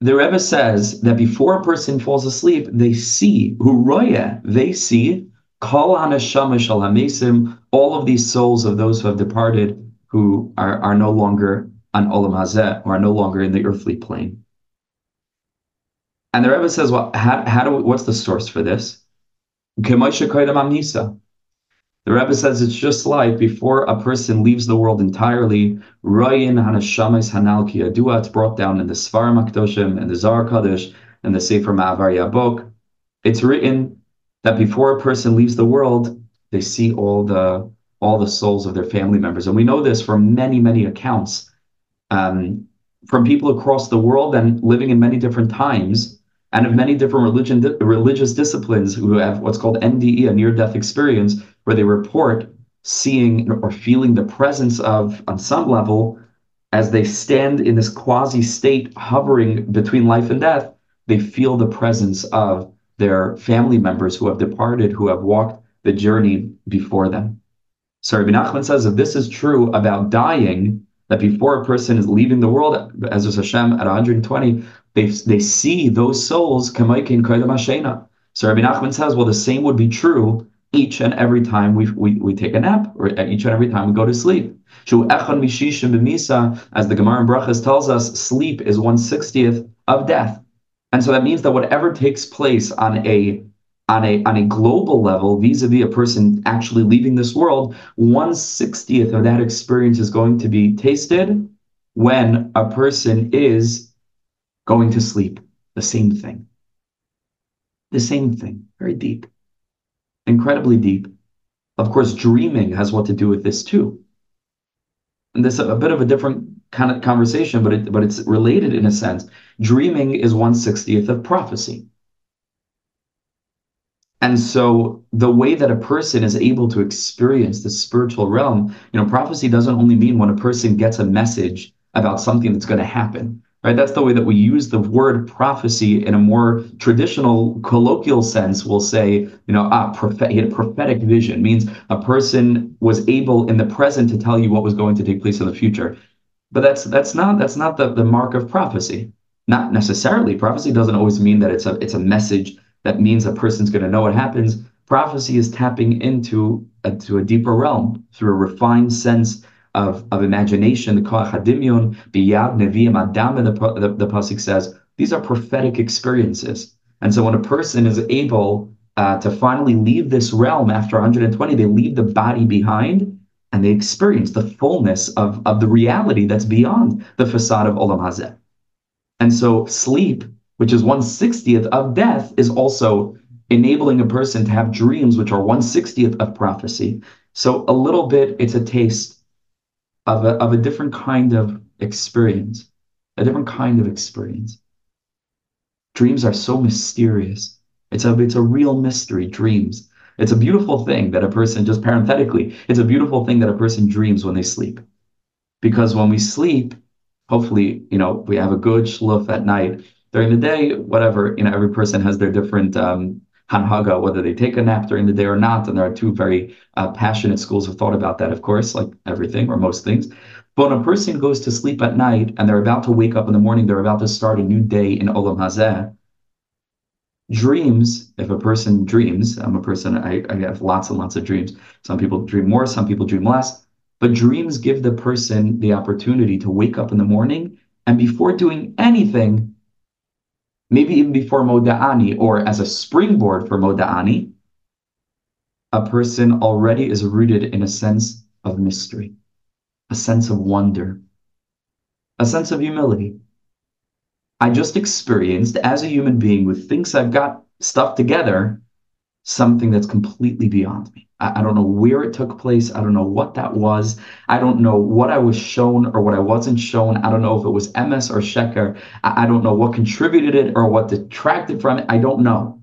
the Rebbe says that before a person falls asleep, they see, huroya, they see, kol hamesim, all of these souls of those who have departed, who are, are no longer on olam hazeh, or are no longer in the earthly plane. And the Rebbe says, well, how, how do we, what's the source for this? The Rebbe says it's just like before a person leaves the world entirely, Royin Hanashamis Hanalki Adua, it's brought down in the Svarim Akdoshim and the Zar Kaddish and the Sefer Ma'avar Yabok. It's written that before a person leaves the world, they see all the all the souls of their family members. And we know this from many, many accounts um, from people across the world and living in many different times and of many different religion religious disciplines who have what's called NDE, a near-death experience, where they report seeing or feeling the presence of, on some level, as they stand in this quasi state hovering between life and death, they feel the presence of their family members who have departed, who have walked the journey before them. So Rabbi Nachman says if this is true about dying, that before a person is leaving the world, as is Hashem at 120, they, they see those souls kamaikin koydam So Rabbi Nachman says, well, the same would be true each and every time we, we, we take a nap, or uh, each and every time we go to sleep. As the Gemara in Brachas tells us, sleep is one sixtieth of death. And so that means that whatever takes place on a on a on a global level, vis-a-vis a person actually leaving this world, one sixtieth of that experience is going to be tasted when a person is going to sleep. The same thing. The same thing. Very deep incredibly deep. Of course, dreaming has what to do with this too. And this is a bit of a different kind of conversation, but it, but it's related in a sense. Dreaming is one sixtieth of prophecy. And so the way that a person is able to experience the spiritual realm, you know, prophecy doesn't only mean when a person gets a message about something that's going to happen right? That's the way that we use the word prophecy in a more traditional colloquial sense. We'll say, you know, ah, prophet, he had a prophetic vision means a person was able in the present to tell you what was going to take place in the future. But that's that's not that's not the, the mark of prophecy. Not necessarily. Prophecy doesn't always mean that it's a it's a message that means a person's going to know what happens. Prophecy is tapping into a, to a deeper realm through a refined sense of, of imagination, the koach hadimyon, biyad neviim adam, the, the, the pasuk says, these are prophetic experiences. And so when a person is able uh, to finally leave this realm after 120, they leave the body behind and they experience the fullness of, of the reality that's beyond the facade of Olam Hazeh. And so sleep, which is 160th of death, is also enabling a person to have dreams, which are 160th of prophecy. So a little bit, it's a taste of a, of a different kind of experience, a different kind of experience. Dreams are so mysterious. It's a, it's a real mystery, dreams. It's a beautiful thing that a person, just parenthetically, it's a beautiful thing that a person dreams when they sleep. Because when we sleep, hopefully, you know, we have a good shluf at night. During the day, whatever, you know, every person has their different um, hanhaga, whether they take a nap during the day or not. And there are two very uh, passionate schools of thought about that, of course, like everything or most things. But when a person goes to sleep at night and they're about to wake up in the morning, they're about to start a new day in Olam Hazeh. Dreams, if a person dreams, I'm a person, I, I have lots and lots of dreams. Some people dream more, some people dream less. But dreams give the person the opportunity to wake up in the morning and before doing anything, maybe even before Moda'ani or as a springboard for Moda'ani, a person already is rooted in a sense of mystery, a sense of wonder, a sense of humility. I just experienced as a human being who thinks I've got stuff together, something that's completely beyond me. I, don't know where it took place. I don't know what that was. I don't know what I was shown or what I wasn't shown. I don't know if it was emes or sheker. I, don't know what contributed it or what detracted from it. I don't know.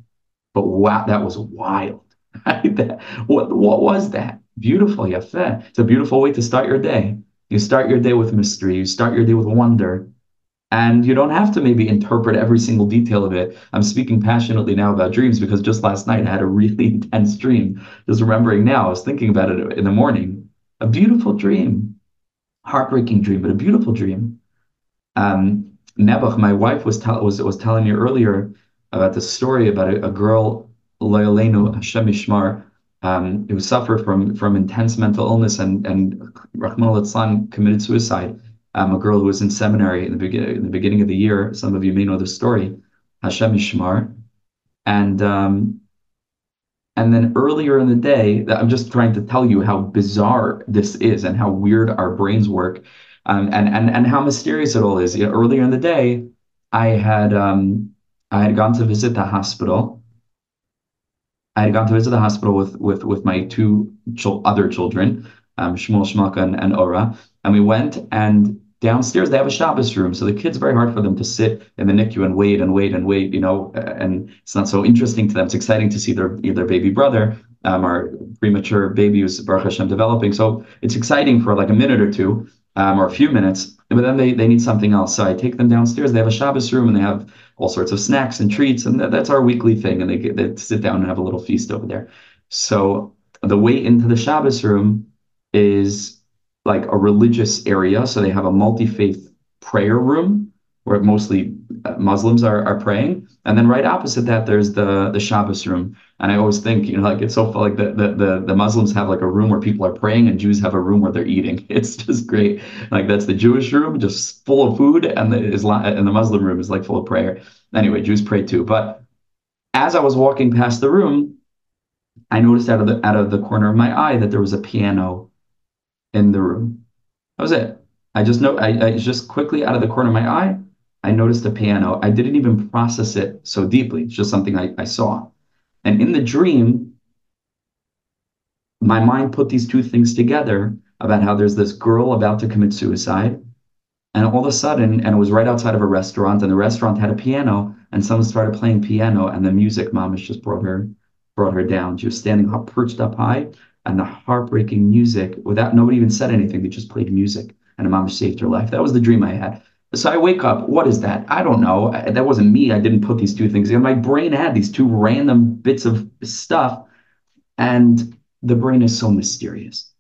But wow, that was wild. that, what, what was that? Beautiful, yafeh. It's a beautiful way to start your day. You start your day with mystery. You start your day with wonder. And you don't have to maybe interpret every single detail of it. I'm speaking passionately now about dreams because just last night I had a really intense dream. Just remembering now, I was thinking about it in the morning. A beautiful dream, heartbreaking dream, but a beautiful dream. Um, Nebuch, my wife was, tell, was was telling you earlier about the story about a, a girl, Loyalenu Hashem um, who suffered from from intense mental illness and and Rahman al committed suicide. Um, a girl who was in seminary in the beginning in the beginning of the year. Some of you may know the story. Hashem Ishmar, and um, and then earlier in the day, I'm just trying to tell you how bizarre this is and how weird our brains work, um, and and and how mysterious it all is. You know, earlier in the day, I had um, I had gone to visit the hospital. I had gone to visit the hospital with with with my two ch- other children, um, Shmuel, Shmalka, and, and Ora, and we went and downstairs they have a Shabbos room, so the kids very hard for them to sit in the NICU and wait and wait and wait, you know, and it's not so interesting to them. It's exciting to see their their baby brother, um, our premature baby who's Baruch Hashem developing. So it's exciting for like a minute or two, um, or a few minutes, but then they, they need something else. So I take them downstairs. They have a Shabbos room and they have all sorts of snacks and treats, and that, that's our weekly thing. And they get they sit down and have a little feast over there. So the way into the Shabbos room is like a religious area. So they have a multi-faith prayer room where mostly uh, Muslims are, are praying. And then right opposite that, there's the the Shabbos room. And I always think, you know, like it's so like the, the the the Muslims have like a room where people are praying, and Jews have a room where they're eating. It's just great. Like that's the Jewish room, just full of food, and the Islam and the Muslim room is like full of prayer. Anyway, Jews pray too. But as I was walking past the room, I noticed out of the out of the corner of my eye that there was a piano in the room. That was it. I just know I, I just quickly out of the corner of my eye, I noticed a piano. I didn't even process it so deeply. It's just something I, I saw. And in the dream, my mind put these two things together about how there's this girl about to commit suicide. And all of a sudden, and it was right outside of a restaurant, and the restaurant had a piano, and someone started playing piano, and the music mom just brought her brought her down. She was standing up, perched up high, and the heartbreaking music without nobody even said anything. They just played music and a mom saved her life. That was the dream I had. So I wake up. What is that? I don't know. That wasn't me. I didn't put these two things in. My brain had these two random bits of stuff. And the brain is so mysterious.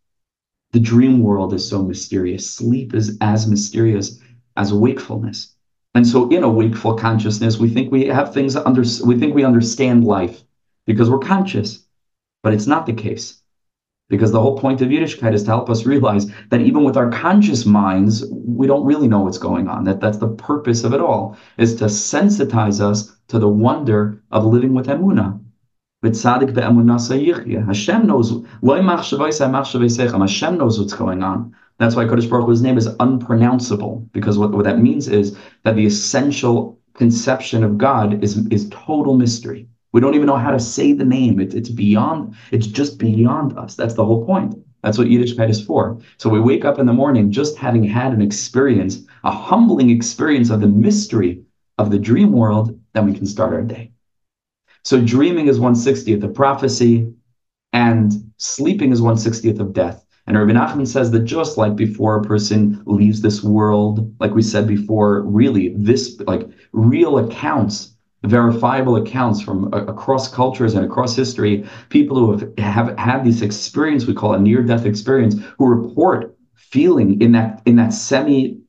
The dream world is so mysterious. Sleep is as mysterious as wakefulness. And so in a wakeful consciousness, we think we have things under we think we understand life because we're conscious. But it's not the case. Because the whole point of Yiddishkeit is to help us realize that even with our conscious minds, we don't really know what's going on. That that's the purpose of it all, is to sensitize us to the wonder of living with Emunah. Hashem knows. Hashem knows what's going on. That's why Kodesh Baruch Hu's name is unpronounceable, because what, what that means is that the essential conception of God is, is total mystery. We don't even know how to say the name. It, it's beyond, it's just beyond us. That's the whole point. That's what Yiddishkeit is for. So we wake up in the morning just having had an experience, a humbling experience of the mystery of the dream world, then we can start our day. So dreaming is 160th of prophecy, and sleeping is 160th of death. And Rabbi Nachman says that just like before a person leaves this world, like we said before, really, this like real accounts verifiable accounts from uh, across cultures and across history, people who have, have had this experience we call a near-death experience, who report feeling in that in that semi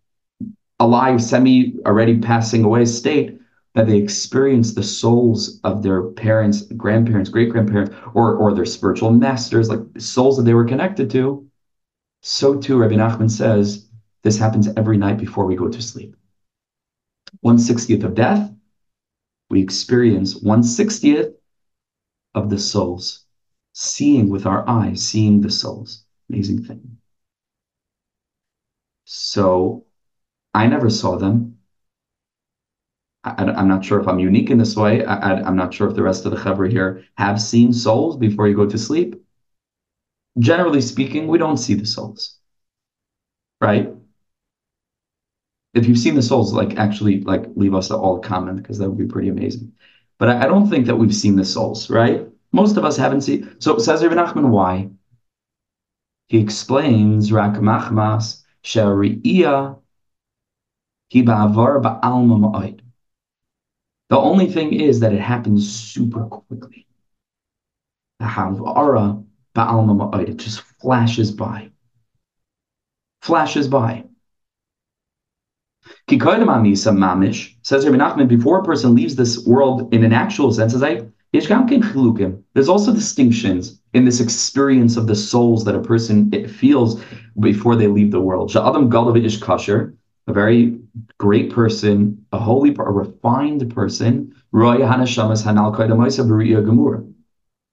alive, semi already passing away state that they experience the souls of their parents, grandparents, great grandparents, or or their spiritual masters, like souls that they were connected to. So too, Rabbi Nachman says this happens every night before we go to sleep. One sixtieth of death, we experience 160th of the souls, seeing with our eyes, seeing the souls. Amazing thing. So I never saw them. I, am not sure if I'm unique in this way. I, am not sure if the rest of the Chaver here have seen souls before you go to sleep. Generally speaking, we don't see the souls, right? If you've seen the souls, like actually like leave us all a comment because that would be pretty amazing. But I, I, don't think that we've seen the souls, right? Most of us haven't seen. So says Ibn Nachman, why? He explains Rak Machmas Shari'iyah The only thing is that it happens super quickly. It just flashes by. Flashes by. Amisa Mamish says Rabbi Nachman, before a person leaves this world in an actual sense, as I there's also distinctions in this experience of the souls that a person feels before they leave the world. Adam Galavish Kasher, a very great person, a holy, a refined person,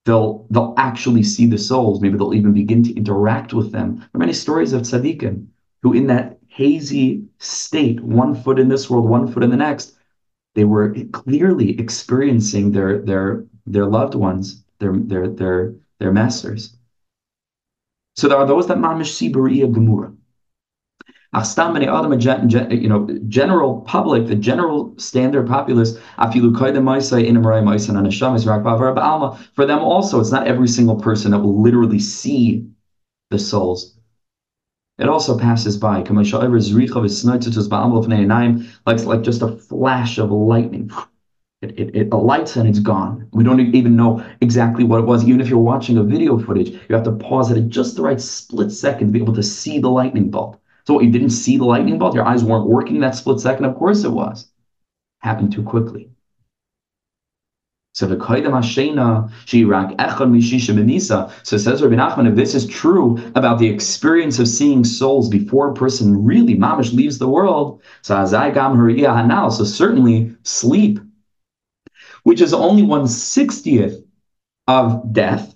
They'll, they'll actually see the souls. Maybe they'll even begin to interact with them. There are many stories of tzaddikim who, in that hazy state, one foot in this world, one foot in the next, they were clearly experiencing their their their loved ones, their their their their masters. So there are those that mamish see b'riya gemura. You know, general public, the general standard populace, for them also, it's not every single person that will literally see the souls. It also passes by. Like, like just a flash of lightning. It, it, it alights and it's gone. We don't even know exactly what it was. Even if you're watching a video footage, you have to pause it at just the right split second to be able to see the lightning bolt. So what, you didn't see the lightning bolt? Your eyes weren't working that split second? Of course it was. Happened too quickly. So the Kaidam Hashena, Shirak Echad Mishisha Benisa. So says Rabbi Nachman, if this is true about the experience of seeing souls before a person really mamish leaves the world, so Azai Gam Hanal, so certainly sleep, which is only one sixtieth of death.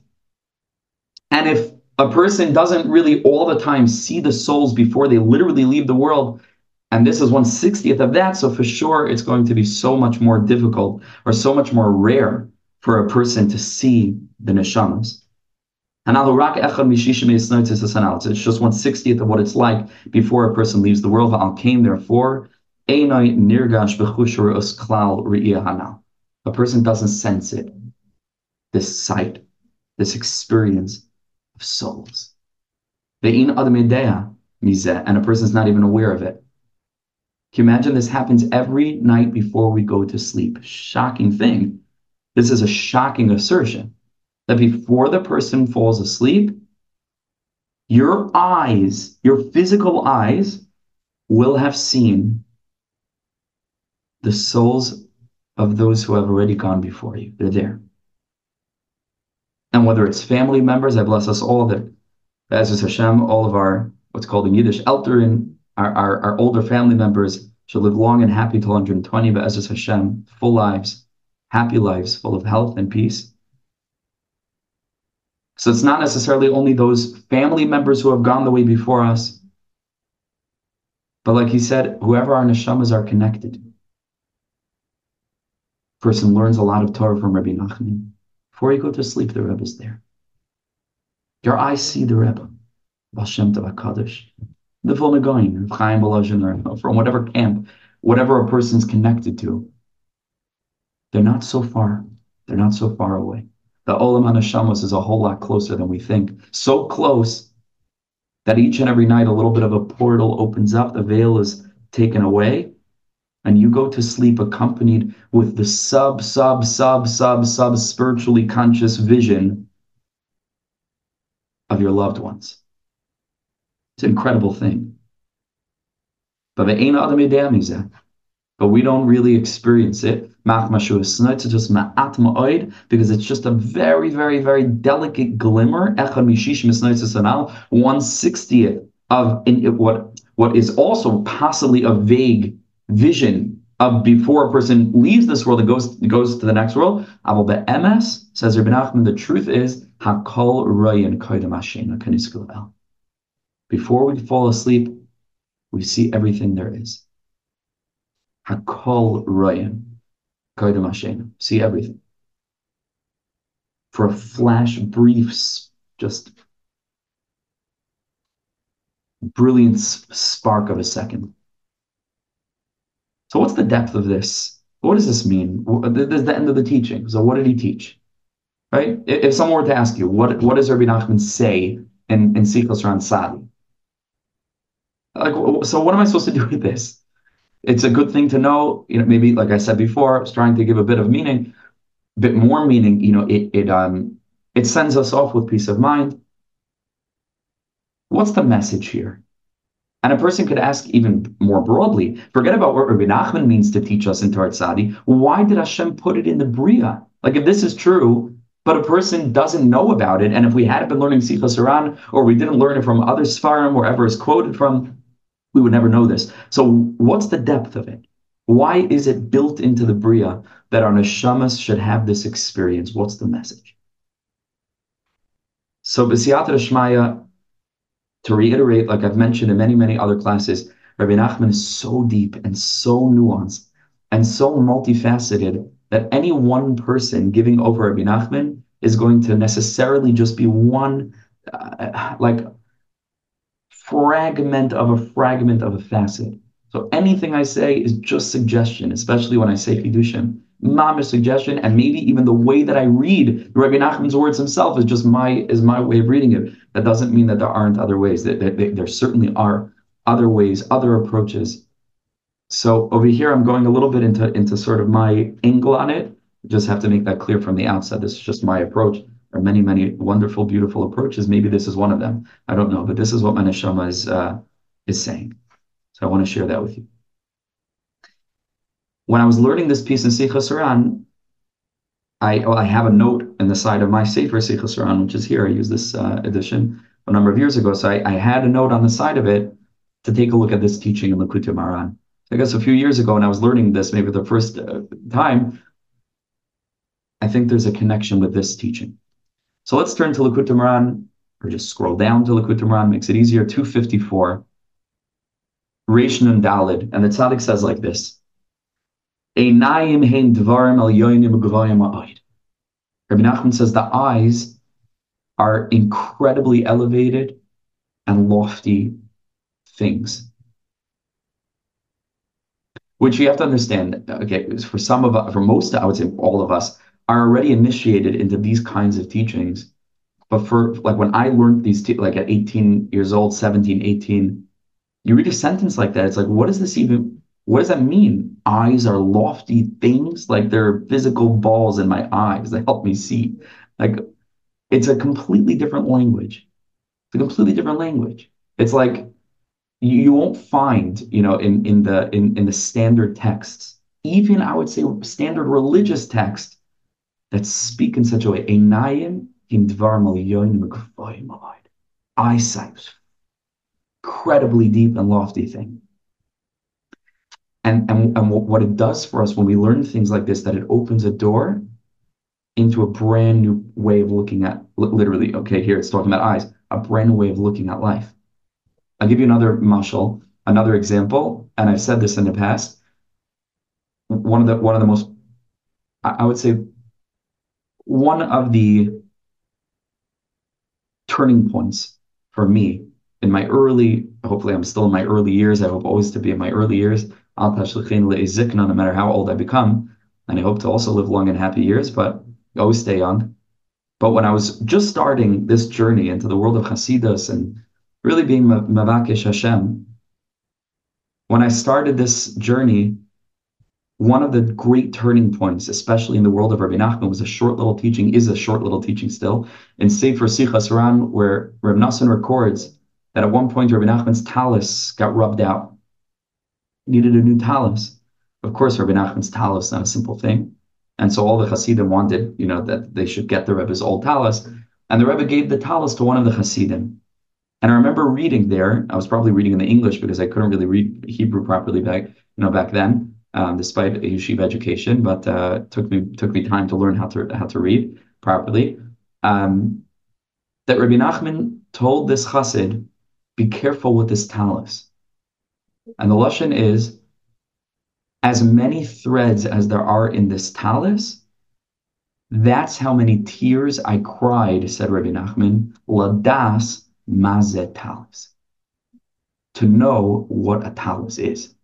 And if a person doesn't really all the time see the souls before they literally leave the world, and this is 160th of that. So for sure, it's going to be so much more difficult or so much more rare for a person to see the neshamas. And it's just 160th of what it's like before a person leaves the world. Came therefore, a person doesn't sense it, this sight, this experience of souls. And a person's not even aware of it. Can you imagine this happens every night before we go to sleep? Shocking thing. This is a shocking assertion that before the person falls asleep, your eyes, your physical eyes, will have seen the souls of those who have already gone before you. They're there. And whether it's family members, I bless us all that, as is Hashem, all of our what's called in Yiddish, Elterin, our, our, our older family members shall live long and happy till 120, but as Hashem, full lives, happy lives, full of health and peace. So it's not necessarily only those family members who have gone the way before us, but like he said, whoever our neshamas are connected. Person learns a lot of Torah from Rabbi Nachman. Before you go to sleep, the Rebbe is there. Your eyes see the Rebbe. Baal Shem Tov HaKadosh the Vilna Gaon, Chaim Volozhin, or from whatever camp, whatever a person's connected to. They're not so far. They're not so far away. The Olam HaNeshamos is a whole lot closer than we think. So close that each and every night a little bit of a portal opens up, the veil is taken away, and you go to sleep accompanied with the sub, sub, sub, sub, sub spiritually conscious vision of your loved ones. It's an incredible thing. But we don't really experience it because it's just a very, very, very delicate glimmer. One sixtieth of in what what is also possibly a vague vision of before a person leaves this world and goes goes to the next world. MS says Rabbi Nachman, the truth is hakol rayin koydem ashena kaniskul before we fall asleep, we see everything there is. Hakol royim, koydem See everything. For a flash, brief, just brilliant spark of a second. So, what's the depth of this? What does this mean? This is the end of the teaching. So, what did he teach? Right? If someone were to ask you, what, what does Rabbi Nachman say in, in Sichos Ran Sadi? Like, so what am I supposed to do with this? It's a good thing to know. You know, maybe like I said before, I was trying to give a bit of meaning, a bit more meaning. You know, it it um it sends us off with peace of mind. What's the message here? And a person could ask even more broadly, forget about what Rabbi Nachman means to teach us in Tartsadi. Why did Hashem put it in the Bria? Like if this is true, but a person doesn't know about it, and if we hadn't been learning Sichos HaRan, or we didn't learn it from other Sfarim, wherever it's quoted from, we would never know this. So what's the depth of it? Why is it built into the Bria that our neshamas should have this experience? What's the message? So B'siyat Shmaya, to reiterate, like I've mentioned in many, many other classes, Rabbi Nachman is so deep and so nuanced and so multifaceted that any one person giving over Rabbi Nachman is going to necessarily just be one, uh, like, fragment of a fragment of a facet. So anything I say is just suggestion, especially when I say Chidushim mamish suggestion, and maybe even the way that I read Rabbi Nachman's words himself is just my is my way of reading it. That doesn't mean that there aren't other ways. That, that, that there certainly are other ways, other approaches. So over here, I'm going a little bit into into sort of my angle on it. Just have to make that clear from the outset. This is just my approach. Are many, many wonderful, beautiful approaches. Maybe this is one of them. I don't know, but this is what my neshama is uh, is saying. So I want to share that with you when I was learning this piece in Sichos HaRan, I, well, I have a note in the side of my Sefer Sichos HaRan, which is here. I used this uh, edition a number of years ago. So I, I, had a note on the side of it to take a look at this teaching in Likutei Moharan. I guess a few years ago when I was learning this, maybe the first uh, time, I think there's a connection with this teaching. So let's turn to Likutei Moharan, or just scroll down to Likutei Moharan, makes it easier. 254, Reish Nun Dalid, and the tzaddik says like this. Einayim hein dvarim al yoinim gvayim Rabbi Nachman says the eyes are incredibly elevated and lofty things. Which you have to understand, okay, for some of us, for most, I would say all of us, are already initiated into these kinds of teachings. But for like when I learned these, te- like at 18 years old, 17, 18, you read a sentence like that, it's like, what does this even, what does that mean? Eyes are lofty things, like they're physical balls in my eyes that help me see. Like it's a completely different language. It's a completely different language. It's like you, you won't find, you know, in in the in in the standard texts, even I would say standard religious text that speak in such a way. Einayim in dvar Eyesight, incredibly deep and lofty thing. And, and, and what it does for us when we learn things like this, that it opens a door into a brand new way of looking at literally, okay, here it's talking about eyes, a brand new way of looking at life. I'll give you another mashal, another example, and I've said this in the past. One of the one of the most I would say one of the turning points for me in my early, hopefully I'm still in my early years. I hope always to be in my early years no matter how old I become. And I hope to also live long and happy years, but always stay young. But when I was just starting this journey into the world of Hasidus and really being Mavakesh Hashem, when I started this journey, one of the great turning points, especially in the world of Rabbi Nachman, was a short little teaching, is a short little teaching still, in Sefer Sichos HaRan, where Rabbi Nassan records that at one point Rabbi Nachman's talus got rubbed out needed a new talus. Of course, Rabbi Nachman's talus not a simple thing. And so all the Hasidim wanted, you know, that they should get the Rebbe's old talus. And the Rebbe gave the talus to one of the Hasidim. And I remember reading there, I was probably reading in the English because I couldn't really read Hebrew properly back, you know, back then, um, despite a yeshiva education, but uh, took me took me time to learn how to how to read properly. Um, that Rabbi Nachman told this Chassid, be careful with this talus. And the Lashon is, as many threads as there are in this talus, that's how many tears I cried, said Rabbi Nachman, ladas mazet talus, to know what a talus is.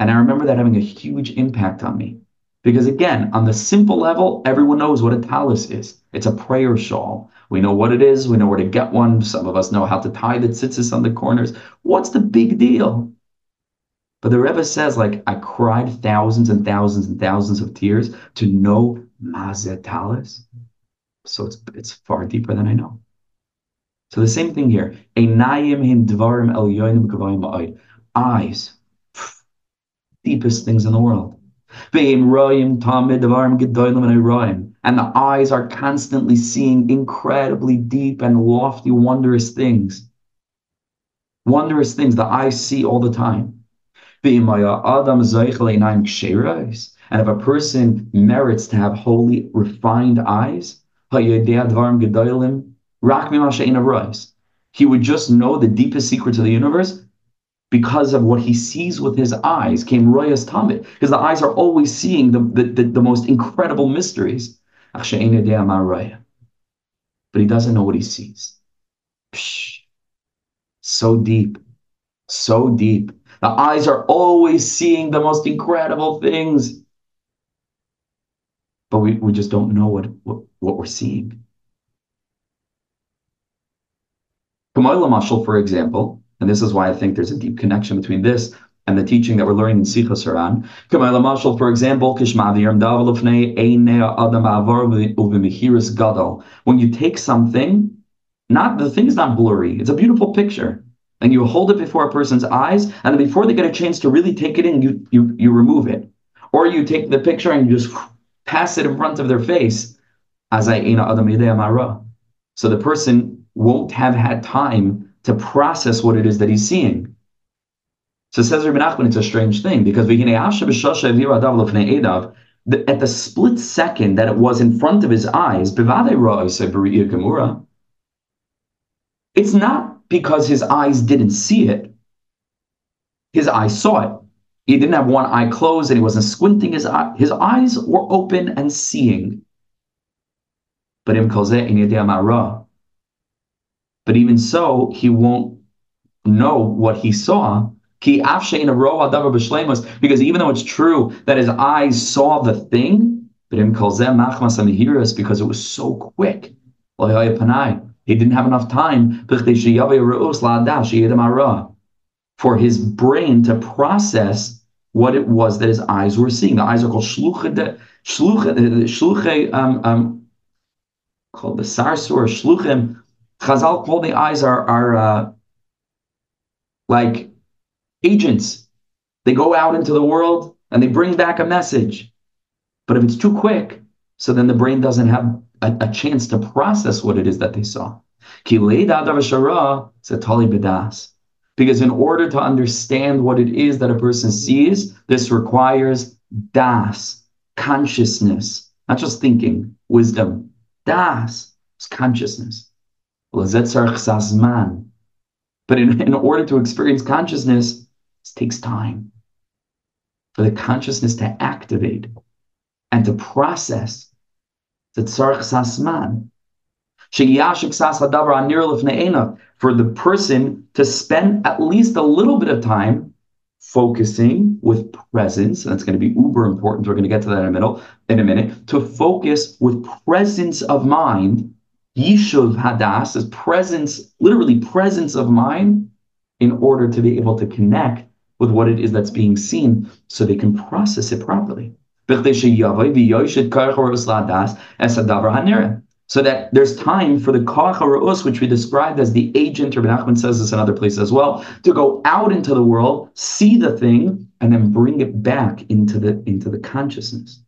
And I remember that having a huge impact on me. Because again, on the simple level, everyone knows what a talus is. It's a prayer shawl. We know what it is. We know where to get one. Some of us know how to tie the tzitzis on the corners. What's the big deal? But the Rebbe says, like, I cried thousands and thousands and thousands of tears to know Mazet Talus. So it's it's far deeper than I know. So the same thing here. Eyes, deepest things in the world. And the eyes are constantly seeing incredibly deep and lofty, wondrous things. Wondrous things the eyes see all the time. And if a person merits to have holy, refined eyes, he would just know the deepest secrets of the universe because of what he sees with his eyes came royas tamid because the eyes are always seeing the, the, the, the most incredible mysteries. But he doesn't know what he sees. So deep. So deep. The eyes are always seeing the most incredible things. But we, we just don't know what, what, what we're seeing. Kamoila Mashal, for example, and this is why I think there's a deep connection between this and the teaching that we're learning in Sichos HaRan. For example, when you take something, not the thing is not blurry, it's a beautiful picture. And you hold it before a person's eyes, and before they get a chance to really take it in, you you you remove it. Or you take the picture and you just pass it in front of their face. So the person won't have had time to process what it is that he's seeing. So says Rabbi Nachman, it's a strange thing because at the split second that it was in front of his eyes, it's not because his eyes didn't see it. His eyes saw it. He didn't have one eye closed and he wasn't squinting his eye. His eyes were open and seeing. But im but even so, he won't know what he saw. Because even though it's true that his eyes saw the thing, but because it was so quick. He didn't have enough time for his brain to process what it was that his eyes were seeing. The eyes are called shluche, shluche, um, um, called the sarsur, shluchim, Chazal call the eyes are, are uh, like agents. They go out into the world and they bring back a message. But if it's too quick, so then the brain doesn't have a, a chance to process what it is that they saw. Because in order to understand what it is that a person sees, this requires das, consciousness, not just thinking, wisdom. Das is consciousness. But in, in order to experience consciousness, it takes time for the consciousness to activate and to process. For the person to spend at least a little bit of time focusing with presence, that's going to be uber important. We're going to get to that in a minute. In a minute, to focus with presence of mind Yishuv Hadas is presence, literally presence of mind, in order to be able to connect with what it is that's being seen so they can process it properly. So that there's time for the HaRa'us, which we described as the agent, Rabbi Nachman says this in other places as well, to go out into the world, see the thing, and then bring it back into the, into the consciousness.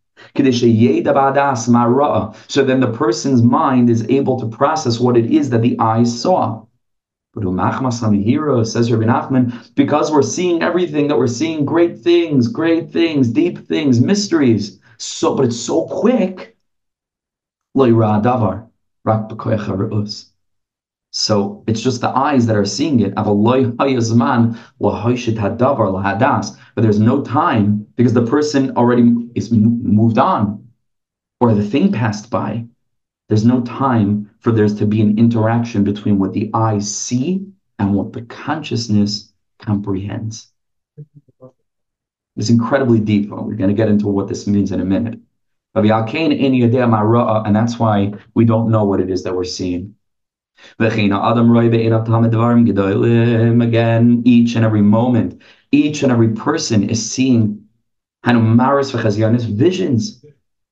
So then the person's mind is able to process what it is that the eyes saw. But Umachmas says Rabbi Nachman, because we're seeing everything, that we're seeing great things, great things, deep things, mysteries. So, but it's so quick. So it's just the eyes that are seeing it. But there's no time because the person already is moved on or the thing passed by. There's no time for there to be an interaction between what the eyes see and what the consciousness comprehends. It's incredibly deep. We're going to get into what this means in a minute. And that's why we don't know what it is that we're seeing. Again, each and every moment, each and every person is seeing visions,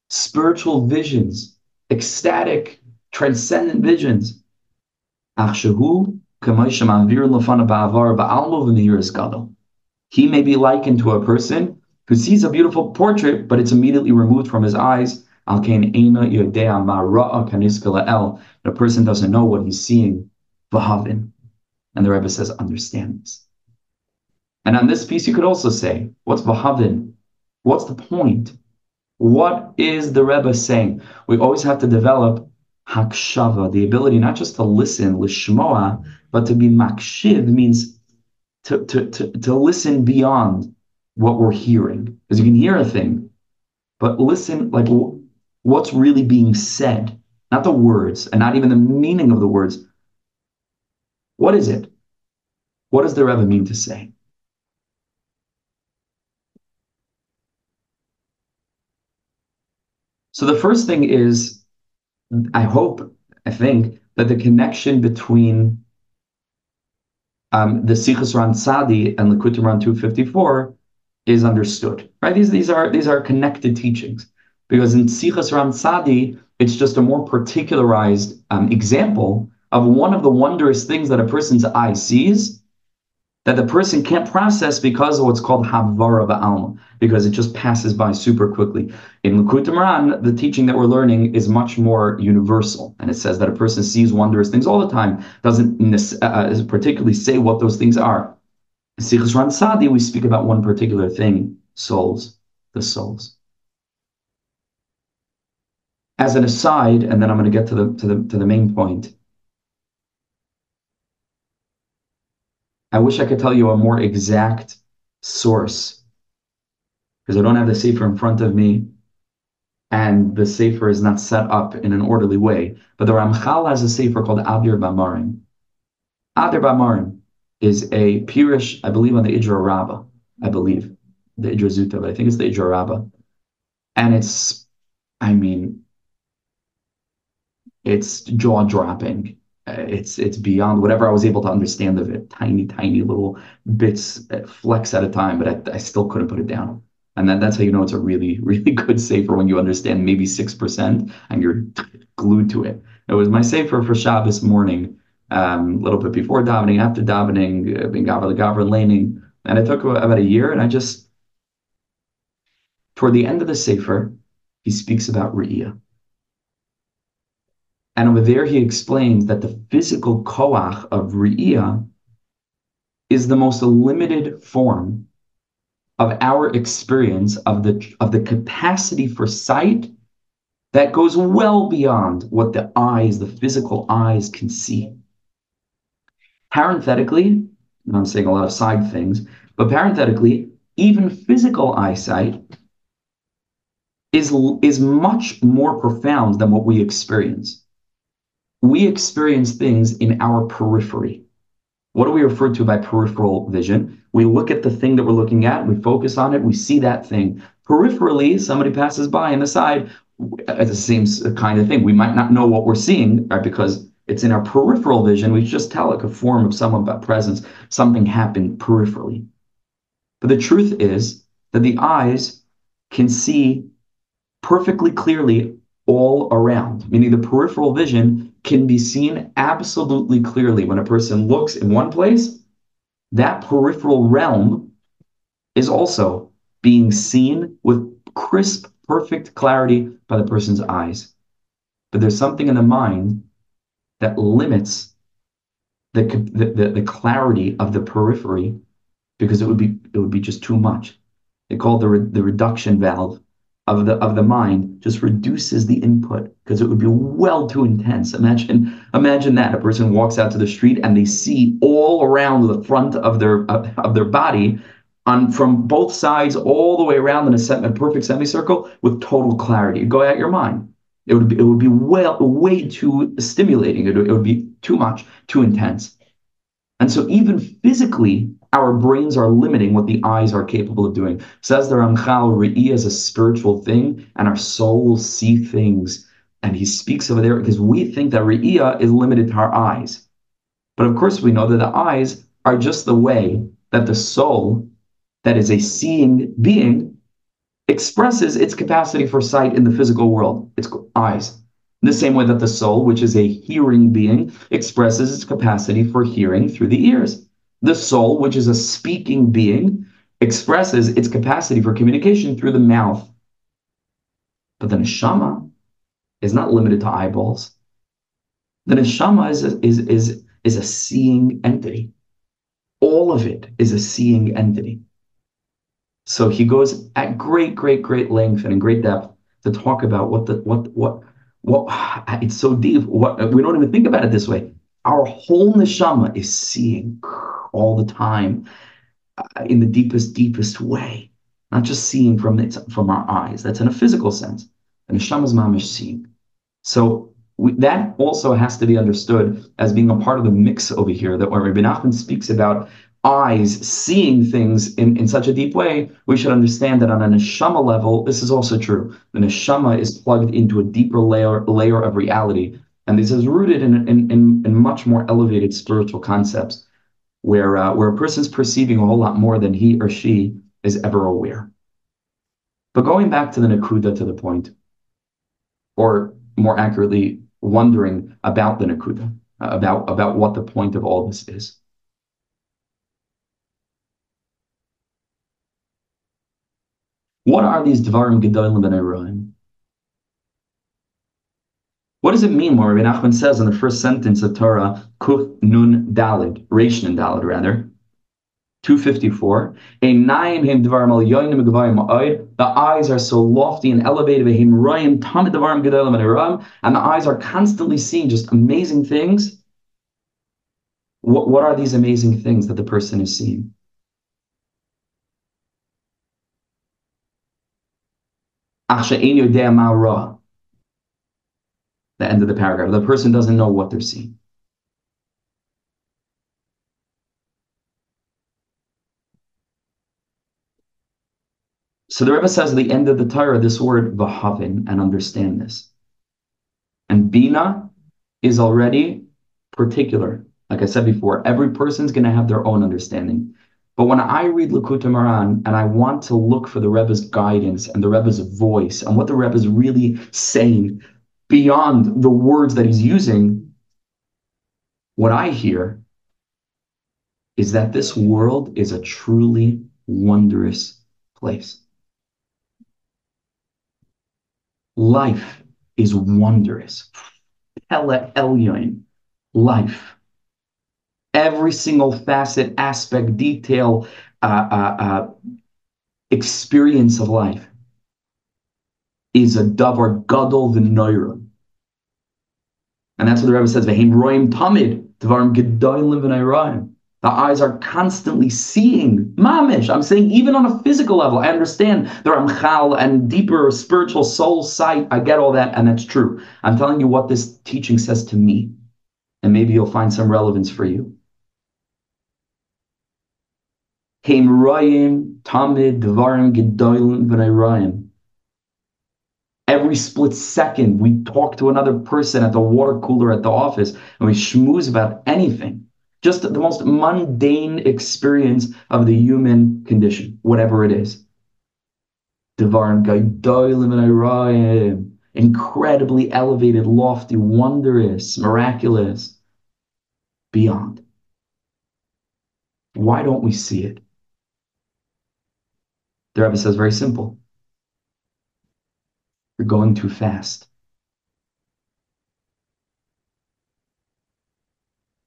spiritual visions, ecstatic, transcendent visions. He may be likened to a person who sees a beautiful portrait, but it's immediately removed from his eyes. The person doesn't know what he's seeing. And the Rebbe says, understand this. And on this piece, you could also say, what's Vahavin? What's the point? What is the Rebbe saying? We always have to develop hakshava, the ability not just to listen, lishmoa, but to be makshiv means to, to, to, to listen beyond what we're hearing. Because you can hear a thing, but listen, like what's really being said, not the words, and not even the meaning of the words. What is it? What does the Rebbe mean to say? So the first thing is, I hope, I think, that the connection between um, the Sichos Ran Sadi and the Likutei Moharan 254 is understood. Right? These, these are these are connected teachings. Because in Sichos Ran Sadi, it's just a more particularized um, example of one of the wondrous things that a person's eye sees that the person can't process because of what's called Havara Ba'alma, because it just passes by super quickly. In Moharan, the teaching that we're learning is much more universal, and it says that a person sees wondrous things all the time, doesn't uh, uh particularly say what those things are. In Ran Sadi, we speak about one particular thing, souls, the souls as an aside, and then I'm going to get to the to the to the main point. I wish I could tell you a more exact source because I don't have the sefer in front of me, and the sefer is not set up in an orderly way. But the Ramchal has a sefer called Adir Bamarom. Adir Bamarom is a Pirish, I believe, on the Idra Rabbah. I believe the Idra Zuta, but I think it's the Idra Rabbah, and it's, I mean, it's jaw dropping. Uh, it's it's beyond whatever I was able to understand of it. Tiny, tiny little bits, flex at a time, but I, I still couldn't put it down. And then that's how you know it's a really, really good sefer when you understand maybe six percent and you're glued to it. It was my sefer for Shabbos morning, um, a little bit before davening, after davening, uh, being gavra gavra laning, and it took about a year. And I just toward the end of the sefer, he speaks about Re'iyah. And over there, he explains that the physical koach of Re'iyah is the most limited form of our experience of the, of the capacity for sight that goes well beyond what the eyes, the physical eyes, can see. Parenthetically, and I'm saying a lot of side things, but parenthetically, even physical eyesight is, is much more profound than what we experience we experience things in our periphery. What do we refer to by peripheral vision? We look at the thing that we're looking at, we focus on it, we see that thing. Peripherally, somebody passes by on the side, it's the same uh, kind of thing. We might not know what we're seeing, right? Because it's in our peripheral vision. We just tell like a form of someone by presence, something happened peripherally. But the truth is that the eyes can see perfectly clearly all around, meaning the peripheral vision can be seen absolutely clearly. When a person looks in one place, that peripheral realm is also being seen with crisp, perfect clarity by the person's eyes. But there's something in the mind that limits the, the, the, clarity of the periphery because it would be it would be just too much. They call it the, re, the reduction valve of the of the mind just reduces the input because it would be well too intense. Imagine imagine that a person walks out to the street and they see all around the front of their of, of their body on from both sides all the way around in a, set, a perfect semicircle with total clarity. go out your mind. It would be it would be well way too stimulating. It, it would be too much, too intense. And so even physically, our brains are limiting what the eyes are capable of doing. Says the Ramchal, Re'i is a spiritual thing, and our souls see things. And he speaks over there because we think that Re'iyah is limited to our eyes. But of course, we know that the eyes are just the way that the soul, that is a seeing being, expresses its capacity for sight in the physical world. Its eyes. The same way that the soul, which is a hearing being, expresses its capacity for hearing through the ears. The soul, which is a speaking being, expresses its capacity for communication through the mouth. But the neshama is not limited to eyeballs. The neshama is a, is, is, is a seeing entity. All of it is a seeing entity. So he goes at great, great, great length and in great depth to talk about what the what what what it's so deep. What we don't even think about it this way. Our whole neshama is seeing all the time uh, in the deepest, deepest way, not just seeing from its, from our eyes. That's in a physical sense. And neshama is seeing. So we, that also has to be understood as being a part of the mix over here. That when Rabbi Nachman speaks about eyes seeing things in, in such a deep way, we should understand that on a neshama level, this is also true. The neshama is plugged into a deeper layer layer of reality, and this is rooted in in, in, in much more elevated spiritual concepts, where uh, where a person's perceiving a whole lot more than he or she is ever aware. But going back to the nakuda to the point, or more accurately, wondering about the nakuda, uh, about about what the point of all this is. What are these Dvarim Gedolim Ben What does it mean when Rabbi Nachman says in the first sentence of Torah, Kuch Nun Dalid, Reish Nun Dalid rather, 254, the eyes are so lofty and elevated, and the eyes are constantly seeing just amazing things. What, what are these amazing things that the person is seeing? The end of the paragraph. The person doesn't know what they're seeing. So the Rebbe says at the end of the Torah this word vahavin and understand this. And bina is already particular. Like I said before, every person's going to have their own understanding. But when I read Likutei Moharan and I want to look for the Rebbe's guidance and the Rebbe's voice and what the Rebbe is really saying beyond the words that he's using, what I hear is that this world is a truly wondrous place. Life is wondrous. Pele life every single facet, aspect, detail, uh, uh, uh, experience of life is a davar gadol v'noira. And that's what the Rebbe says, V'heim roim tamid, dvarim gedolim v'noirayim. The eyes are constantly seeing mamish. I'm saying even on a physical level. I understand the Ramchal and deeper spiritual soul sight. I get all that, and that's true. I'm telling you what this teaching says to me, and maybe you'll find some relevance for you. Tamid Dvarim Gedolim Every split second, we talk to another person at the water cooler at the office and we schmooze about anything. Just the most mundane experience of the human condition, whatever it is. Incredibly elevated, lofty, wondrous, miraculous, beyond. Why don't we see it? The Rebbe says very simple. You're going too fast.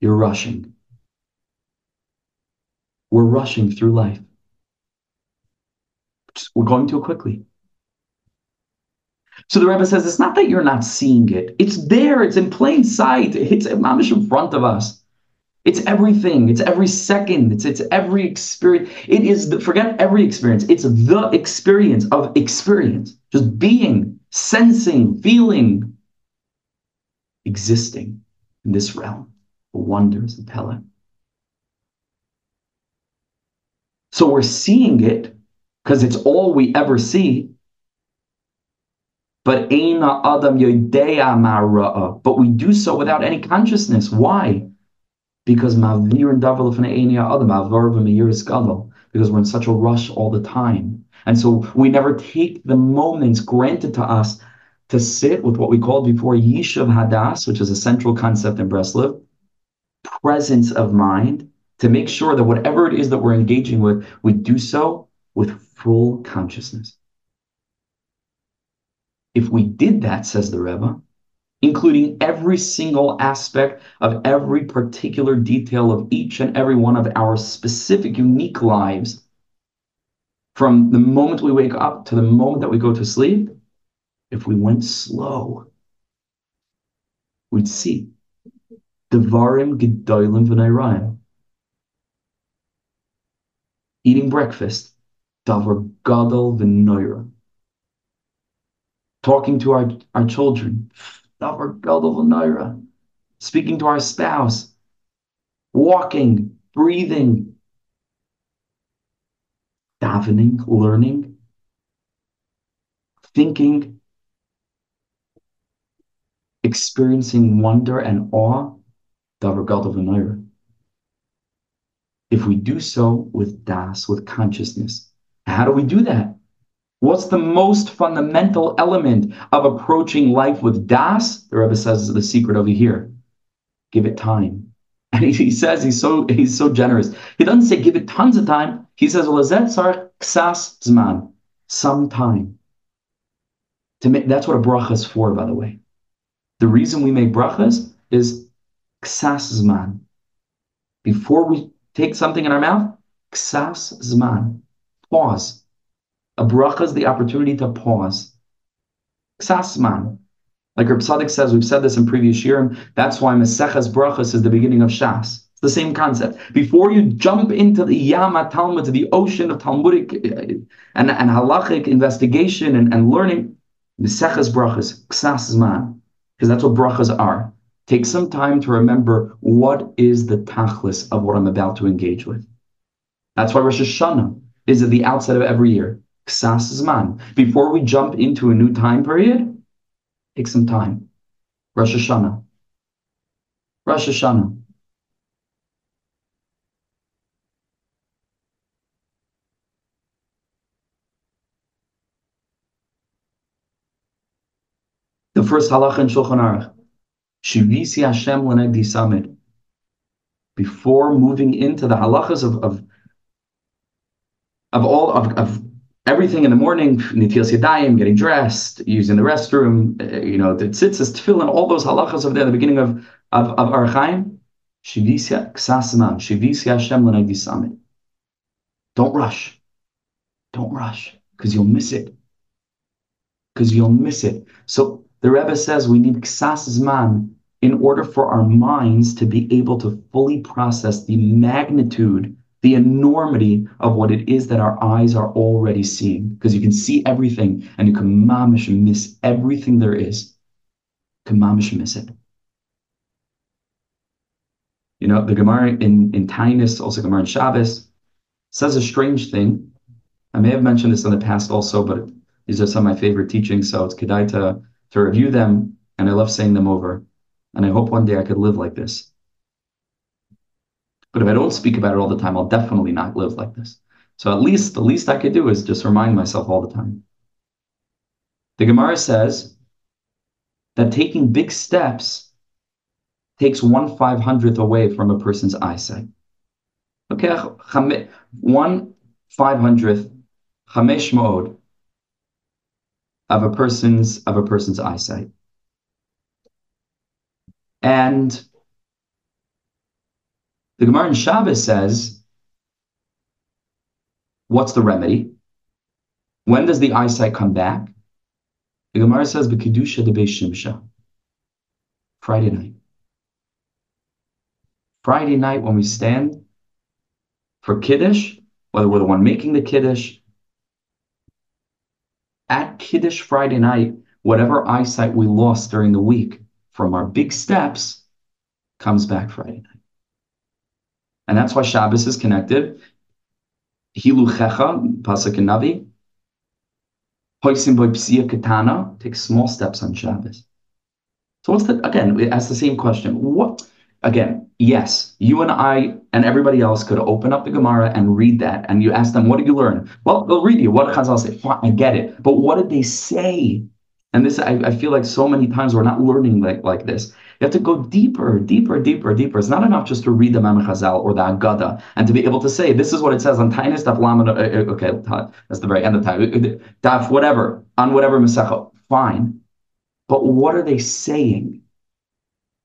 You're rushing. We're rushing through life. We're going too quickly. So the Rebbe says it's not that you're not seeing it. It's there. It's in plain sight. It's mamish in front of us. It's everything. It's every second. It's it's every experience. It is the, forget every experience. It's the experience of experience. Just being, sensing, feeling, existing in this realm. The wonders of Pele. So we're seeing it because it's all we ever see. But Adam But we do so without any consciousness. Why? because because we're in such a rush all the time. And so we never take the moments granted to us to sit with what we called before Yishuv Hadas, which is a central concept in Breslov, presence of mind, to make sure that whatever it is that we're engaging with, we do so with full consciousness. If we did that, says the Rebbe, including every single aspect of every particular detail of each and every one of our specific, unique lives, from the moment we wake up to the moment that we go to sleep, if we went slow, we'd see Devarim Gedolim V'Nairayim. Eating breakfast, Davar Gadol V'Noira. Talking to our, our children. Speaking to our spouse, walking, breathing, davening, learning, thinking, experiencing wonder and awe. If we do so with das, with consciousness, how do we do that? What's the most fundamental element of approaching life with das? The Rebbe says the secret over here. Give it time. And he, says he's so he's so generous. He doesn't say give it tons of time. He says ksas zman, some time. To make, that's what a bracha is for, by the way. The reason we make brachas is ksas zman. Before we take something in our mouth, ksas zman, pause. A bracha is the opportunity to pause. Ksas zman. Like Reb Tzadok says, we've said this in previous year. That's why Maseches Brachas is the beginning of Shas. It's the same concept. Before you jump into the Yama Talmud, to the ocean of Talmudic uh, and, and halachic investigation and, and learning, Maseches Brachas, Ksas Zman, because that's what brachas are. Take some time to remember what is the tachlis of what I'm about to engage with. That's why Rosh Hashanah is at the outset of every year. Ksas Zman. Before we jump into a new time period, Take some time. Rosh Hashanah. Rosh Hashanah. The first halach in Shulchan Aruch. Shivisi Hashem l'negdi samid. Before moving into the halachas of, of, of all of, of everything in the morning, nitilas yadayim, getting dressed, using the restroom, uh, you know, the tzitzis, tefillin, all those halachas over there the beginning of of, of Orach Chaim. Shivisya ksasman, shivisya Hashem l'nagdi Don't rush. Don't rush, because you'll miss it. Because you'll miss it. So the Rebbe says we need ksasman in order for our minds to be able to fully process the magnitude the enormity of what it is that our eyes are already seeing. Because you can see everything and you can mamish miss everything there is. You can mamish miss it. You know, the Gemara in, in Taanis, also Gemara in Shabbos, says a strange thing. I may have mentioned this in the past also, but these are some of my favorite teachings, so it's kedai to, to review them, and I love saying them over. And I hope one day I could live like this. But if I don't speak about it all the time, I'll definitely not live like this. So at least the least I could do is just remind myself all the time. The Gemara says that taking big steps takes one five hundredth away from a person's eyesight. Okay, one five hundredth chamesh mode of a person's of a person's eyesight. And the Gemara in Shabbos says, what's the remedy? When does the eyesight come back? The Gemara says, B'kedusha de Shimsha. Friday night. Friday night when we stand for Kiddush, whether we're the one making the Kiddush, at Kiddush Friday night, whatever eyesight we lost during the week from our big steps comes back Friday night. And that's why Shabbos is connected. Hiluchecha, Pasuk and Navi. Hoisim boipsia katana, take small steps on Shabbos. So what's the, again, it asks the same question. What, again, yes, you and I and everybody else could open up the Gemara and read that. And you ask them, what did you learn? Well, they'll read you. What did Chazal say? I get it. But what did they say? And this, I, I feel like so many times we're not learning like, like this. You have to go deeper, deeper, deeper, deeper. It's not enough just to read the Mam Chazal or the Agada and to be able to say, this is what it says on Taanis Daf Lamed. Uh, uh, okay, that's the very end of time. Daf, whatever, on whatever Masecha. Fine. But what are they saying?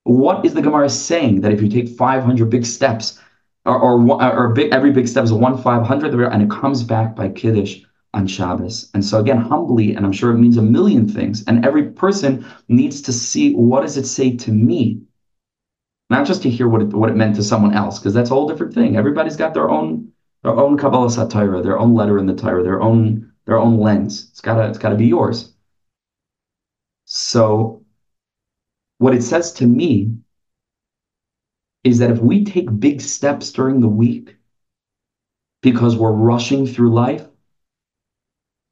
What is the Gemara saying that if you take 500 big steps, or, or, or big, every big step is one 500, and it comes back by Kiddush, on Shabbos. And so again, humbly, and I'm sure it means a million things. And every person needs to see what does it say to me, not just to hear what it, what it meant to someone else, because that's a whole different thing. Everybody's got their own their own Kabbalah Satira, their own letter in the Torah, their own their own lens. It's gotta it's gotta be yours. So what it says to me is that if we take big steps during the week because we're rushing through life,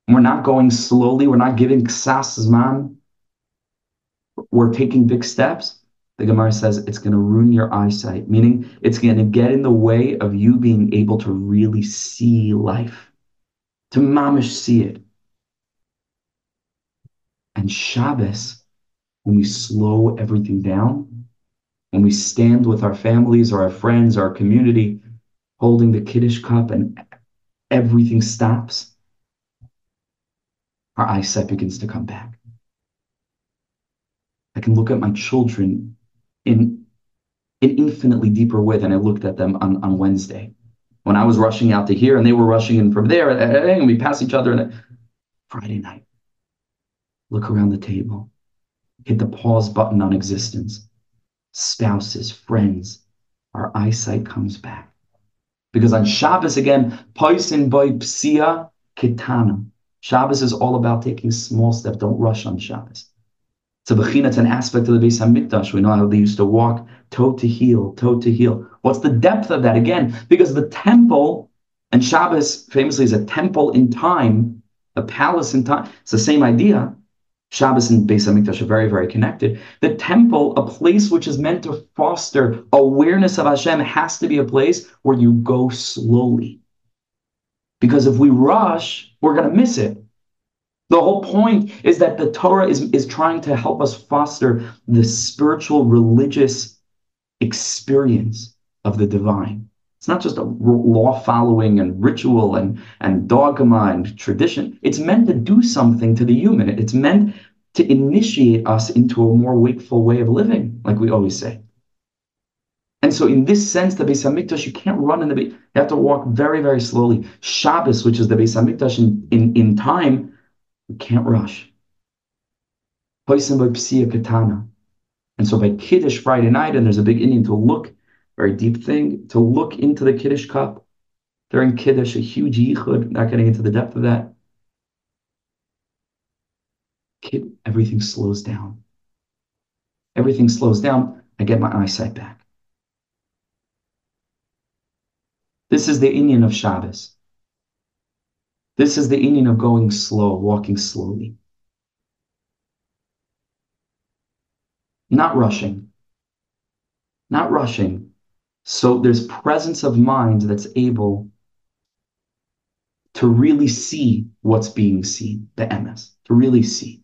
we're not going slowly. We're not giving ksas zman. We're taking big steps. The Gemara says it's going to ruin your eyesight, meaning it's going to get in the way of you being able to really see life, to mamish see it. And Shabbos, when we slow everything down, when we stand with our families or our friends, or our community, holding the Kiddush cup and everything stops, our eyesight begins to come back. I can look at my children in an infinitely deeper way than I looked at them on, on Wednesday. When I was rushing out to here and they were rushing in from there, eh, eh, eh, and we pass each other. And Friday night, look around the table, hit the pause button on existence. Spouses, friends, our eyesight comes back. Because on Shabbos again, poisin boy psia kitana. Shabbos is all about taking small steps. Don't rush on Shabbos. It's a it's an aspect of the Beis Hamikdash. We know how they used to walk toe to heel, toe to heel. What's the depth of that? Again, because the temple, and Shabbos famously is a temple in time, a palace in time. It's the same idea. Shabbos and Beis Hamikdash are very, very connected. The temple, a place which is meant to foster awareness of Hashem, has to be a place where you go slowly. Because if we rush, we're going to miss it. The whole point is that the Torah is, is trying to help us foster the spiritual, religious experience of the divine. It's not just a law following and ritual and, and dogma and tradition. It's meant to do something to the human. It's meant to initiate us into a more wakeful way of living, like we always say. And so, in this sense, the Beis Hamikdash, you can't run in the Beis. You have to walk very, very slowly. Shabbos, which is the Beis Hamikdash in, in, in time, you can't rush. And so by Kiddush Friday night, and there's a big Indian to look, very deep thing, to look into the Kiddush cup during Kiddush, a huge yichud, not getting into the depth of that. Kid, everything slows down. Everything slows down. I get my eyesight back. This is the inyan of Shabbos. This is the inyan of going slow, walking slowly. Not rushing. Not rushing. So there's presence of mind that's able to really see what's being seen, the emes, to really see.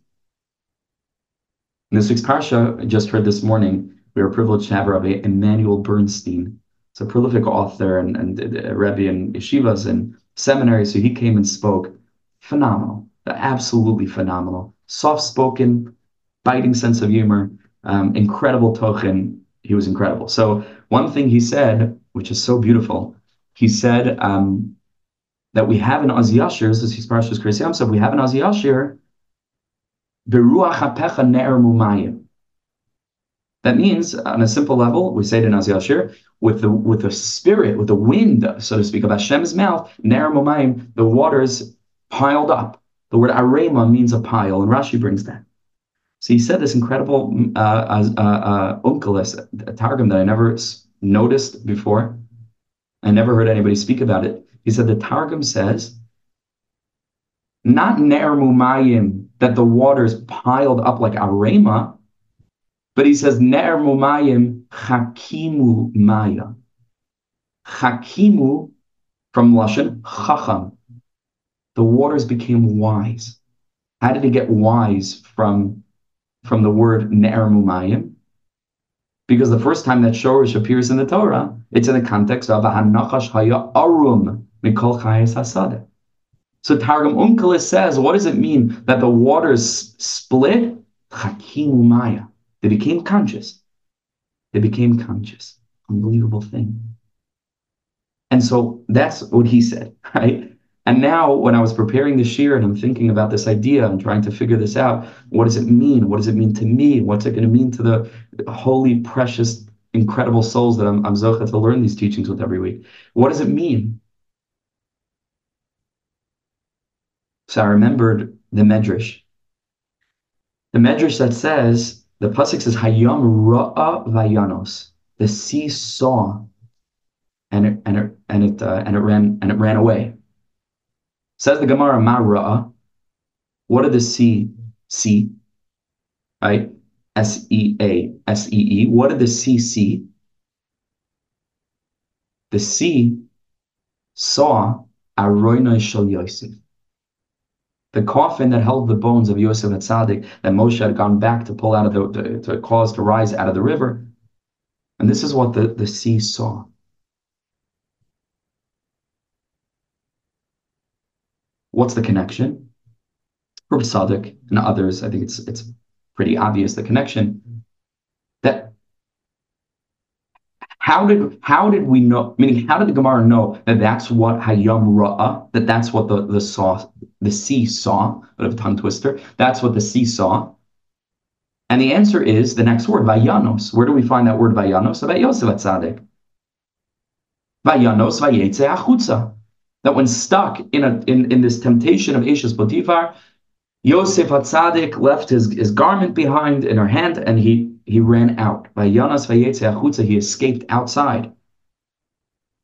In this week's Parsha, I just heard this morning, we were privileged to have Rabbi Emanuel Bernstein He's a prolific author and, and a Rebbe in yeshivas and seminaries. So he came and spoke. Phenomenal, absolutely phenomenal. Soft spoken, biting sense of humor, um, incredible tochen. He was incredible. So one thing he said, which is so beautiful, he said um, that we have an Oz Yashir, this is his Parashas Kriyas so we have an Oz Yashir, Beruach HaPecha Ne'er Mumayim. That means, on a simple level, we say to in Az Yashir, with the with the spirit, with the wind, so to speak, of Hashem's mouth, Ner Momayim, the waters piled up. The word arema means a pile, and Rashi brings that. So he said this incredible uh, uh, uh, a targum that I never noticed before. I never heard anybody speak about it. He said the targum says, not ner mumayim, that the waters piled up like arema, but he says, Ne'er mumayim chakimu maya. Chakimu, from Lashon, chacham. The waters became wise. How did he get wise from, from the word Ne'er Mumayim? Because the first time that Shorish appears in the Torah, it's in the context of Hanachash Haya Arum Mikol Chayes Hasadeh. So Targum Onkelos says, what does it mean that the waters split? Chakim Maya. They became conscious. They became conscious. Unbelievable thing. And so that's what he said, right? And now, when I was preparing this year and I'm thinking about this idea, I'm trying to figure this out. What does it mean? What does it mean to me? What's it going to mean to the holy, precious, incredible souls that I'm, I'm Zocha to learn these teachings with every week? What does it mean? So I remembered the Medrash. The Medrash that says, the Pasuk says, Hayam Ra'a Vayanos. The sea saw and it, and it, and it, uh, and it ran, and it ran away. Says the Gemara, Ma'ra'a. What did the sea see? Right? S E A S E E. What did the sea see? The sea saw Aroinoi Shel Yosef. The coffin that held the bones of Yosef and Tzaddik that Moshe had gone back to pull out of the, to, to cause to rise out of the river. And this is what the, the sea saw. What's the connection? For Tzaddik and others, I think it's it's pretty obvious the connection. That how did how did we know? Meaning, how did the Gemara know that that's what Hayam Ra'a? That that's what the the saw the sea saw. Bit of a tongue twister. That's what the sea saw. And the answer is the next word, Vayanos. Where do we find that word Vayanos? About Yosef Atzadik. Vayanos Vayetze Achutza that when stuck in a in, in this temptation of Ashes Potiphar, Yosef Hatzadik left his, his garment behind in her hand and he he ran out. He escaped outside.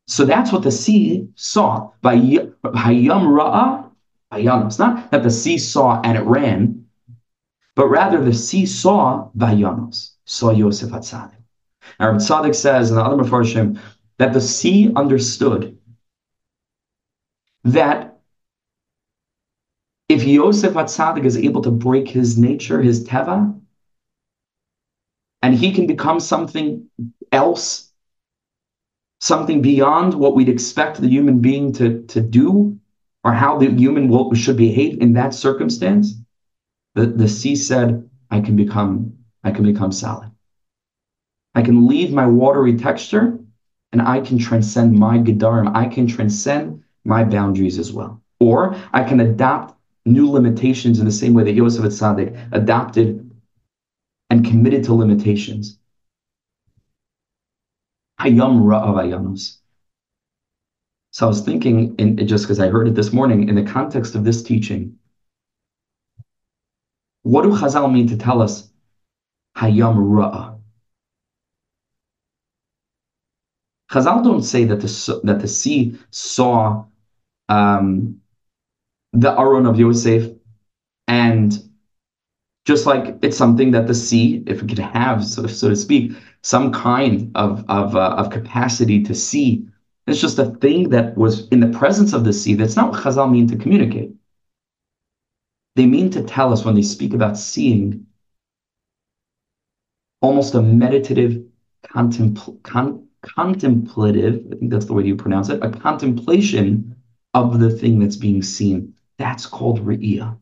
So that's what the sea saw. By Hayam Ra'a, It's not that the sea saw and it ran, but rather the sea saw Vayanos, saw Yosef Hatzadik. Now, Tzaddik says in the other Mefarshim that the sea understood that if Yosef Atzadik is able to break his nature, his teva, and he can become something else, something beyond what we'd expect the human being to, to do, or how the human will, should behave in that circumstance, the, the sea said, I can become, I can become solid. I can leave my watery texture and I can transcend my Gedarim. I can transcend my boundaries as well. Or I can adopt new limitations in the same way that Yosef Atzadik adopted and committed to limitations. Hayam Ra'avayanos. So I was thinking, in, just because I heard it this morning, in the context of this teaching, what do Chazal mean to tell us Hayam Ra'a? Chazal don't say that the that the sea saw um, the Aron of Yosef, and just like it's something that the sea, if it could have, so, so to speak, some kind of of, uh, of capacity to see, it's just a thing that was in the presence of the sea. That's not what Chazal mean to communicate. They mean to tell us when they speak about seeing, almost a meditative, contempl- con- contemplative. I think that's the way you pronounce it. A contemplation of the thing that's being seen. That's called Re'iyah.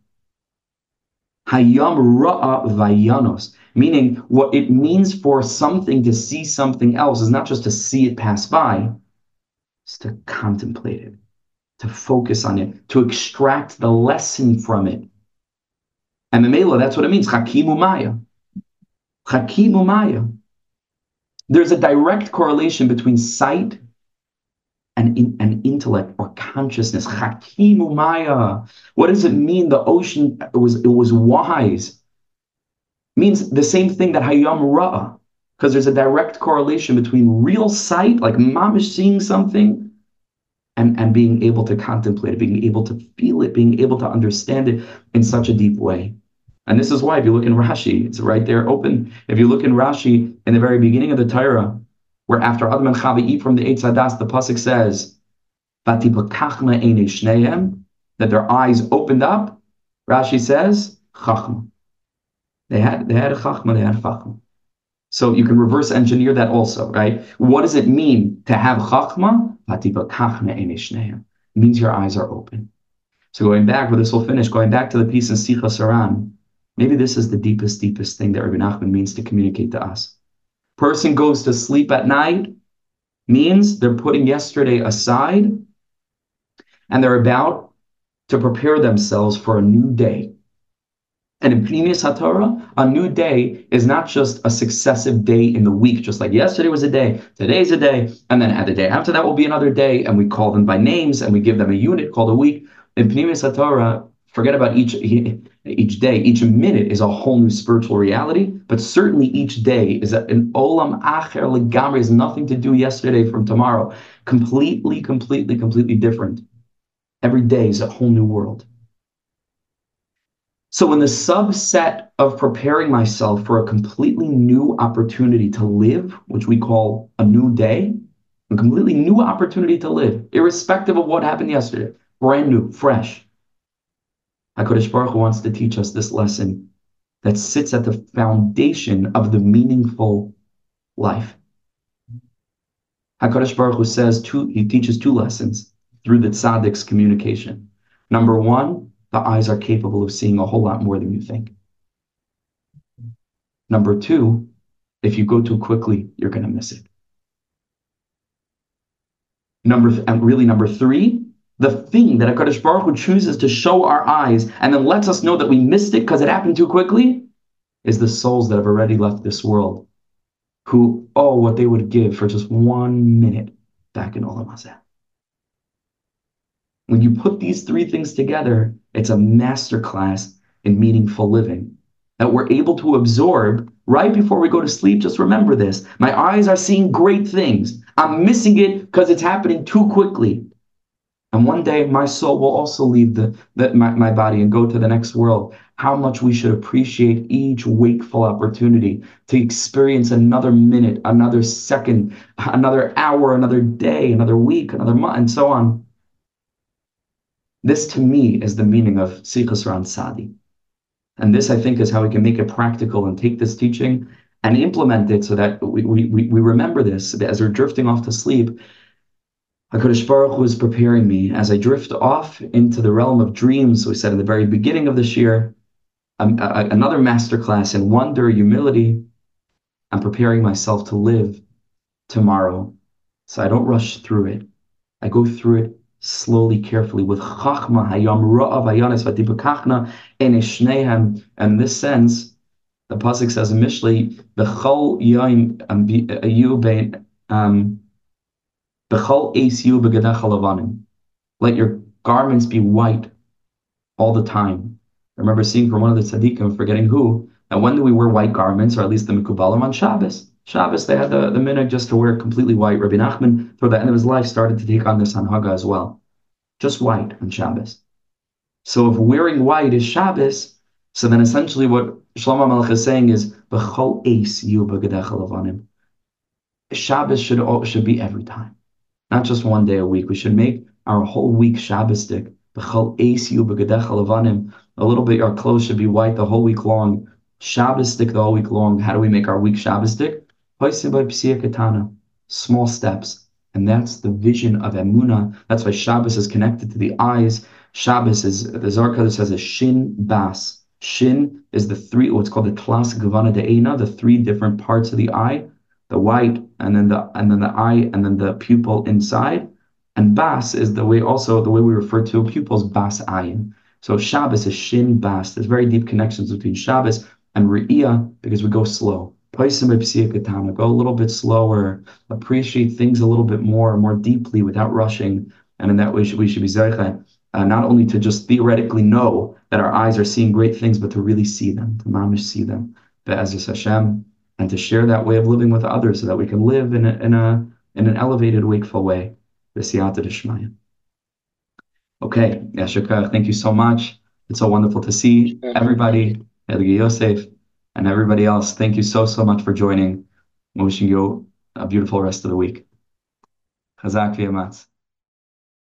Hayam Ra'a Vayanos, meaning what it means for something to see something else is not just to see it pass by, it's to contemplate it, to focus on it, to extract the lesson from it. And the Mela, that's what it means. Hakimu Maya. Hakimu Maya. There's a direct correlation between sight and intellect or consciousness. Hakimu Maya. What does it mean? The ocean it was it was wise. It means the same thing that Hayam Ra, because there's a direct correlation between real sight, like mamish seeing something, and, and being able to contemplate it, being able to feel it, being able to understand it in such a deep way. And this is why, if you look in Rashi, it's right there open. If you look in Rashi, in the very beginning of the Torah, where after Adam and Chava eat from the Eitz Hadas, the pasuk says, that their eyes opened up, Rashi says, chachma. They had, they had a chachma, they had a chachma. So you can reverse engineer that also, right? What does it mean to have chachma? It means your eyes are open. So going back, where this will finish, going back to the piece in Sichos HaRan, maybe this is the deepest, deepest thing that Rabbi Nachman means to communicate to us. Person goes to sleep at night means they're putting yesterday aside and they're about to prepare themselves for a new day. And in Pnimius HaTorah, a new day is not just a successive day in the week, just like yesterday was a day, today's a day, and then the day after that will be another day, and we call them by names and we give them a unit called a week. In Pnimius HaTorah, forget about each each day, each minute is a whole new spiritual reality, but certainly each day is an olam acher legamri, has nothing to do yesterday from tomorrow. Completely, completely, completely different. Every day is a whole new world. So, in the subset of preparing myself for a completely new opportunity to live, which we call a new day, a completely new opportunity to live, irrespective of what happened yesterday, brand new, fresh. HaKadosh Baruch Hu wants to teach us this lesson that sits at the foundation of the meaningful life. HaKadosh Baruch Hu says two, he teaches two lessons through the tzaddik's communication. Number one, the eyes are capable of seeing a whole lot more than you think. Number two, if you go too quickly, you're going to miss it. Number and really number three, the thing that HaKadosh Baruch Hu chooses to show our eyes and then lets us know that we missed it because it happened too quickly is the souls that have already left this world who, oh, what they would give for just one minute back in Olam Hazeh. When you put these three things together, it's a masterclass in meaningful living that we're able to absorb right before we go to sleep. Just remember this my eyes are seeing great things. I'm missing it because it's happening too quickly. And one day my soul will also leave the, the my, my body and go to the next world. How much we should appreciate each wakeful opportunity to experience another minute, another second, another hour, another day, another week, another month, and so on. This to me is the meaning of Sichos HaRan Tzadi. And this, I think, is how we can make it practical and take this teaching and implement it so that we, we, we remember this as we're drifting off to sleep. HaKadosh Baruch Hu is preparing me as I drift off into the realm of dreams. We said in the very beginning of this year, um, a, another masterclass in wonder, humility. I'm preparing myself to live tomorrow. So I don't rush through it. I go through it slowly, carefully, with chachma, hayam ra'av hayanis v'tipakachna enishnehem. And in this sense, the pasuk says in Mishlei, "B'chol yaim ayu bein b'gadach Let your garments be white all the time. I remember seeing from one of the tzaddikim, forgetting who, and when do we wear white garments, or at least the mikubalim on Shabbos? Shabbos, they had the, the minhag just to wear completely white. Rabbi Nachman, toward the end of his life, started to take on this on Haga as well. Just white on Shabbos. So if wearing white is Shabbos, so then essentially what Shlomo Melech is saying is, Shabbos should, should be every time, not just one day a week. We should make our whole week eis A little bit, our clothes should be white the whole week long. Shabbos stick the whole week long. How do we make our week Shabbos stick? Small steps. And that's the vision of Emuna. That's why Shabbos is connected to the eyes. Shabbos is, the Zohar says a shin bas. Shin is the three, what's called the klas gavana de'ena, the three different parts of the eye, the white, and then the and then the eye, and then the pupil inside. And bas is the way also the way we refer to pupils, bas ayin. So Shabbos is shin bas. There's very deep connections between Shabbos and Re'iyah because we go slow. Go a little bit slower, appreciate things a little bit more, more deeply without rushing. And in that way, we should be zeicha, uh, not only to just theoretically know that our eyes are seeing great things, but to really see them, to mamish see them, be'ezus Hashem, and to share that way of living with others so that we can live in a, in a in an elevated, wakeful way. B'siyata d'shmaya. Okay, Yashika, thank you so much. It's so wonderful to see everybody. Elgi Yosef and everybody else, thank you so, so much for joining. I'm wishing you a beautiful rest of the week. Chazak v'yamatz.